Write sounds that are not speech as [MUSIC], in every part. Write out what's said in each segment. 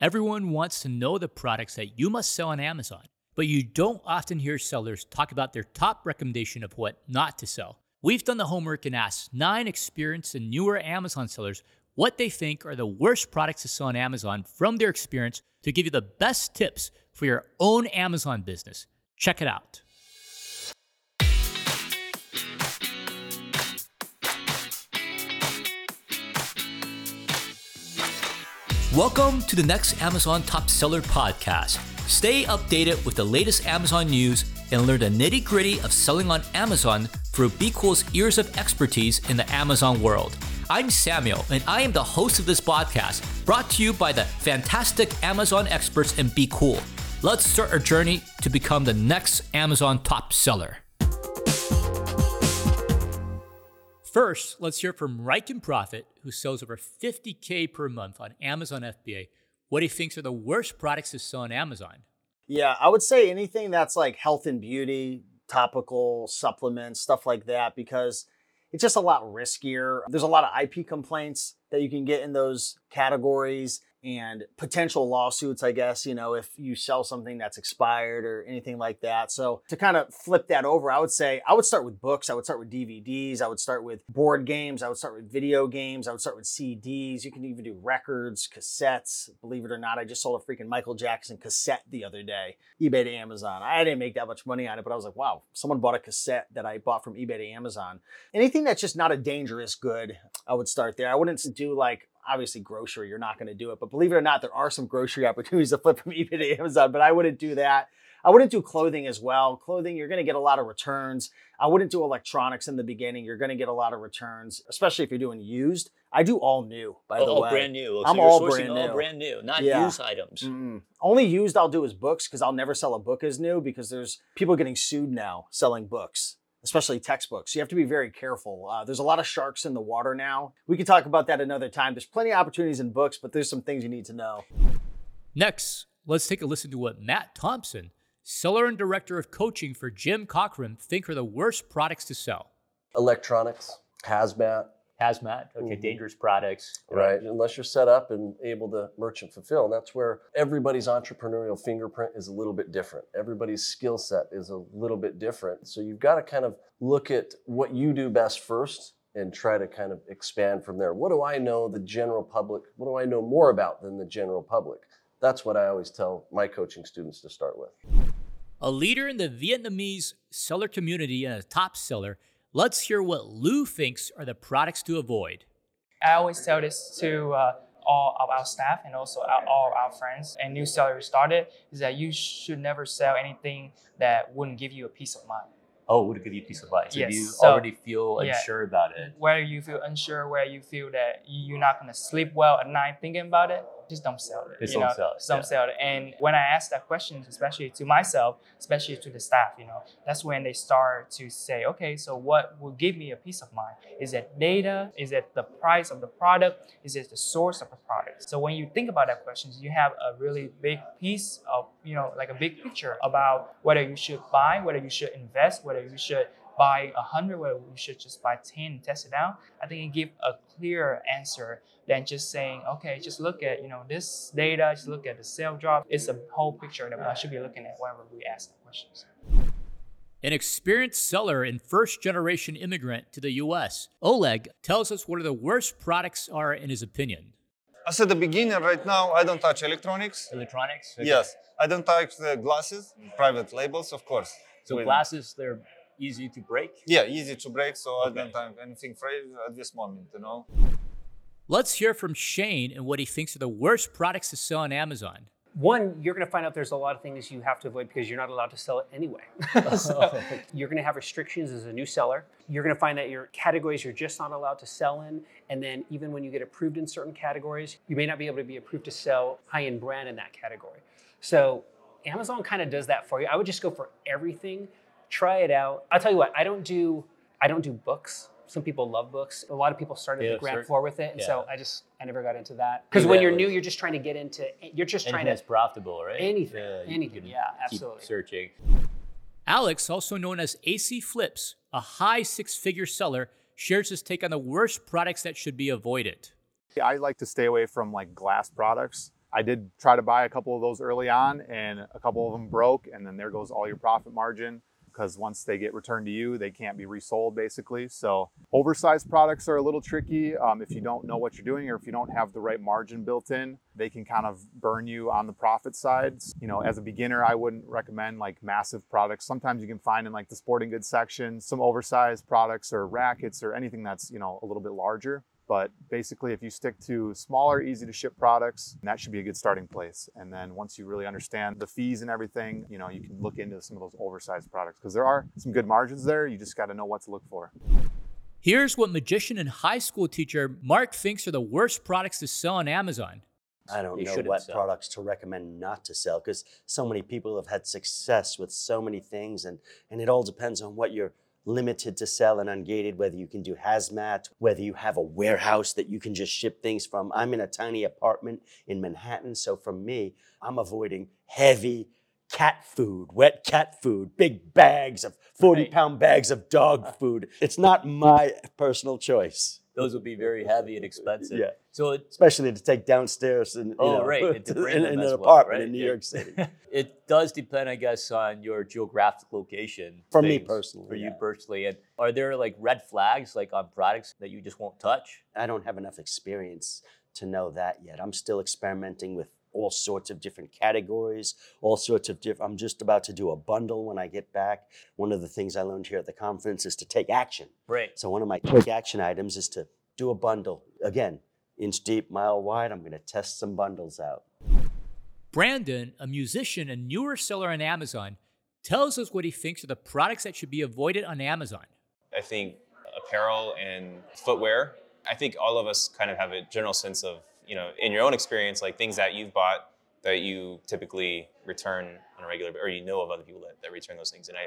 Everyone wants to know the products that you must sell on Amazon, but you don't often hear sellers talk about their top recommendation of what not to sell. We've done the homework and asked nine experienced and newer Amazon sellers what they think are the worst products to sell on Amazon from their experience to give you the best tips for your own Amazon business. Check it out. Welcome to the next Amazon Top Seller podcast. Stay updated with the latest Amazon news and learn the nitty gritty of selling on Amazon through BQool's years of expertise in the Amazon world. I'm Samuel, and I am the host of this podcast, brought to you by the fantastic Amazon experts in BQool. Let's start our journey to become the next Amazon top seller. First, let's hear from Ryken Profit, who sells over 50K per month on Amazon FBA, what he thinks are the worst products to sell on Amazon. Yeah, I would say anything that's like health and beauty, topical supplements, stuff like that, because it's just a lot riskier. There's a lot of IP complaints that you can get in those categories and potential lawsuits, I guess, you know, if you sell something that's expired or anything like that. So to kind of flip that over, I would say I would start with books, I would start with DVDs, I would start with board games, I would start with video games, I would start with CDs. You can even do records, cassettes. Believe it or not, I just sold a freaking Michael Jackson cassette the other day, eBay to Amazon. I didn't make that much money on it, but I was like, wow, someone bought a cassette that I bought from eBay to Amazon. Anything that's just not a dangerous good, I would start there. I wouldn't do like obviously grocery, you're not going to do it. But believe it or not, there are some grocery [LAUGHS] opportunities to flip from eBay to Amazon, but I wouldn't do that. I wouldn't do clothing as well. Clothing, you're going to get a lot of returns. I wouldn't do electronics in the beginning. You're going to get a lot of returns, especially if you're doing used. I do all new, by oh, the all way. brand new. So I'm all brand all new. brand new, not Yeah. used items. Mm-mm. Only used I'll do is books because I'll never sell a book as new because there's people getting sued now selling books, especially textbooks. You have to be very careful. Uh, there's a lot of sharks in the water now. We can talk about that another time. There's plenty of opportunities in books, but there's some things you need to know. Next, let's take a listen to what Matt Thompson, seller and director of coaching for Jim Cockrum, think are the worst products to sell. electronics, hazmat, Hazmat, okay, Mhm. dangerous products. right? Unless you're set up and able to merchant fulfill. And that's where everybody's entrepreneurial fingerprint is a little bit different. Everybody's skill set is a little bit different. So you've got to kind of look at what you do best first and try to kind of expand from there. What do I know the general public, what do I know more about than the general public? That's what I always tell my coaching students to start with. A leader in the Vietnamese seller community and a top seller, let's hear what Lou thinks are the products to avoid. I always tell this to uh, all of our staff and also our, all of our friends and new sellers started is that you should never sell anything that wouldn't give you a peace of mind. Oh, would it give you peace of mind? So Yes, you so- already feel yeah. unsure about it. Whether you feel unsure, where you feel that you're not gonna sleep well at night thinking about it, just don't sell it. Just you don't know? sell it, Just don't yeah. sell it. And when I ask that question, especially to myself, especially to the staff, you know, that's when they start to say, okay, so what will give me a peace of mind? Is it data? Is it the price of the product? Is it the source of the product? So when you think about that question, you have a really big piece of, you know, like a big picture about whether you should buy, whether you should invest, whether you should buy a hundred, whether you should just buy ten and test it out. I think it gives a clearer answer than just saying, okay, just look at you know this data, just look at the sale drop. It's a whole picture that I should be looking at whenever we ask the questions. An experienced seller and first generation immigrant to the US, Oleg tells us what are the worst products are in his opinion. As a beginner right now, I don't touch electronics. Electronics? Okay. Yes, I don't touch the glasses, private labels, of course. So With- glasses, they're easy to break. Yeah, easy to break, so I don't have anything free at this moment, you know. Let's hear from Shane and what he thinks are the worst products to sell on Amazon. One, you're going to find out there's a lot of things you have to avoid because you're not allowed to sell it anyway. [LAUGHS] [LAUGHS] Oh. so you're going to have restrictions as a new seller. You're going to find that your categories you're just not allowed to sell in. And then even when you get approved in certain categories, you may not be able to be approved to sell high-end brand in that category. So Amazon kind of does that for you. I would just go for everything, try it out. I'll tell you what, I don't do I don't do books. Some people love books. A lot of people started Yeah, the ground floor with it, and so I just I never got into that. Because when you're new, you're just trying to get into you're just trying to that's profitable, right? Anything, you anything, can yeah, keep absolutely. searching. Alex, also known as AC Flips, a high six figure seller, shares his take on the worst products that should be avoided. I like to stay away from like glass products. I did try to buy a couple of those early on, and a couple of them broke, and then there goes all your profit margin because once they get returned to you, they can't be resold basically. So oversized products are a little tricky um, if you don't know what you're doing or if you don't have the right margin built in. They can kind of burn you on the profit side. You know, as a beginner, I wouldn't recommend like massive products. Sometimes you can find in like the sporting goods section some oversized products or rackets or anything that's you know a little bit larger. But basically, if you stick to smaller, easy to ship products, that should be a good starting place. And then once you really understand the fees and everything, you know, you can look into some of those oversized products because there are some good margins there. You just got to know what to look for. Here's what magician and high school teacher Mark thinks are the worst products to sell on Amazon. I don't They know what sell. products to recommend not to sell because so many people have had success with so many things, and, and it all depends on what you're limited to sell and ungated, whether you can do hazmat, whether you have a warehouse that you can just ship things from. I'm in a tiny apartment in Manhattan, so for me, I'm avoiding heavy cat food, wet cat food, big bags of 40 pound bags of dog uh. food. It's not my personal choice. Those would be very heavy and expensive. Yeah. So it, Especially to take downstairs and you Oh, know, right, and to [LAUGHS] in, in an well, apartment right? in New Yeah. York City. [LAUGHS] it does depend, I guess, on your geographic location. For me personally, For you personally. And are there like red flags like on products that you just won't touch? I don't have enough experience to know that yet. I'm still experimenting with all sorts of different categories, all sorts of different. I'm just about to do a bundle when I get back. One of the things I learned here at the conference is to take action. Right. So one of my quick action items is to do a bundle. Again, inch deep, mile wide. I'm going to test some bundles out. Brandon, a musician and newer seller on Amazon, tells us what he thinks are the products that should be avoided on Amazon. I think apparel and footwear. I think all of us kind of have a general sense of, you know, in your own experience, like things that you've bought that you typically return on a regular, or you know of other people that, that return those things. And I,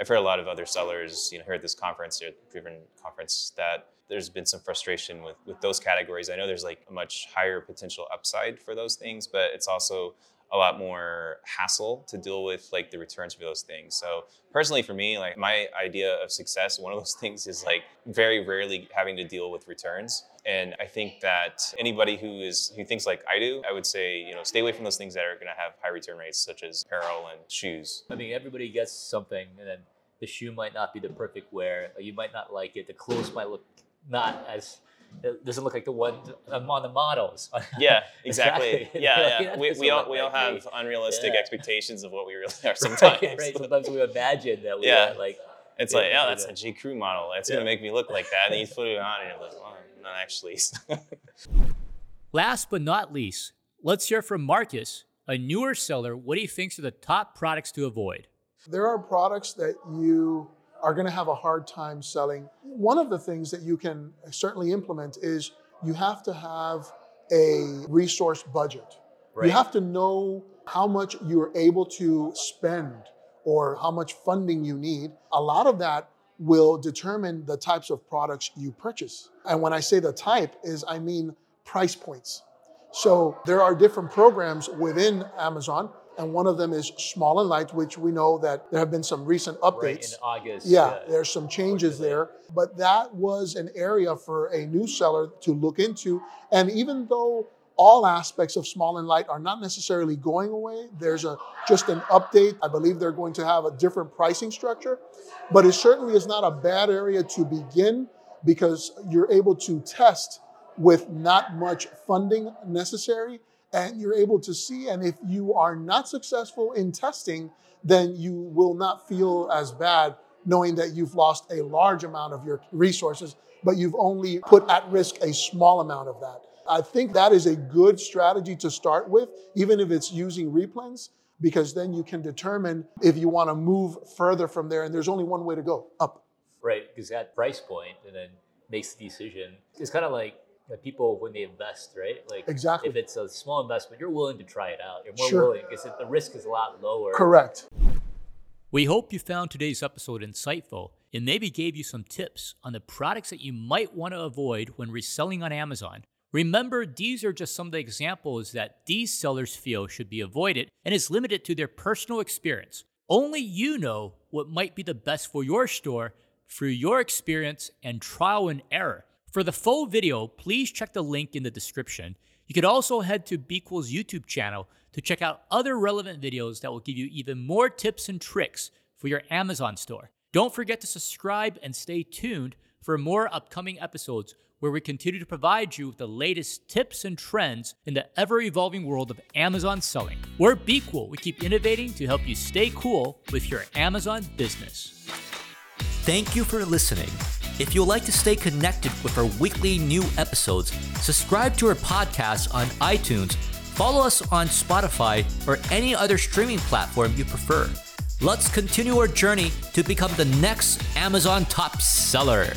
I've heard a lot of other sellers, you know, here at this conference, here at the Proven conference, that there's been some frustration with with those categories. I know there's like a much higher potential upside for those things, but it's also a lot more hassle to deal with like the returns for those things. So personally for me, like my idea of success, one of those [LAUGHS] things is like very rarely having to deal with returns. And I think that anybody who is who thinks like I do, I would say, you know, stay away from those things that are going to have high return rates such as apparel and shoes. I mean, everybody gets something, and then the shoe might not be the perfect wear. You might not like it. The clothes might look not as. It doesn't look like the one on the models. [LAUGHS] Yeah, exactly. Exactly. Yeah, yeah. [LAUGHS] We, we all we all have unrealistic Yeah. expectations of what we really [LAUGHS] are sometimes. right. Sometimes we imagine that we Yeah. are like. It's Yeah, like, oh, yeah, yeah. that's a J. Crew model. It's gonna make me look like that. And then you put it on, and you're like, well, not actually. [LAUGHS] Last but not least, let's hear from Marcus, a newer seller, what he thinks are the top products to avoid. There are products that you are going to have a hard time selling. One of the things that you can certainly implement is you have to have a resource budget. Right. You have to know how much you're able to spend or how much funding you need. A lot of that will determine the types of products you purchase. And when I say the type is I mean price points. So there are different programs within Amazon, and one of them is Small and Light, which we know that there have been some recent updates. Right in August. Yeah, uh, there's some changes there, but that was an area for a new seller to look into. And even though all aspects of small and light are not necessarily going away, there's a just an update. I believe they're going to have a different pricing structure, but it certainly is not a bad area to begin because you're able to test with not much funding necessary and you're able to see and if you are not successful in testing then you will not feel as bad knowing that you've lost a large amount of your resources but you've only put at risk a small amount of that i think that is a good strategy to start with even if it's using replens because then you can determine if you want to move further from there and there's only one way to go up right because that price point and then makes the decision it's kind of like you people when they invest right like Exactly. if it's a small investment you're willing to try it out you're more Sure. willing because the risk is a lot lower correct We hope you found today's episode insightful and maybe gave you some tips on the products that you might want to avoid when reselling on Amazon. Remember, these are just some of the examples that these sellers feel should be avoided and is limited to their personal experience. Only you know what might be the best for your store through your experience and trial and error. For the full video, please check the link in the description. You could also head to BQool's YouTube channel to check out other relevant videos that will give you even more tips and tricks for your Amazon store. Don't forget to subscribe and stay tuned for more upcoming episodes where we continue to provide you with the latest tips and trends in the ever evolving world of Amazon selling. We're BQool. We keep innovating to help you stay cool with your Amazon business. Thank you for listening. If you would like to stay connected with our weekly new episodes, subscribe to our podcast on iTunes, follow us on Spotify, or any other streaming platform you prefer. Let's continue our journey to become the next Amazon top seller.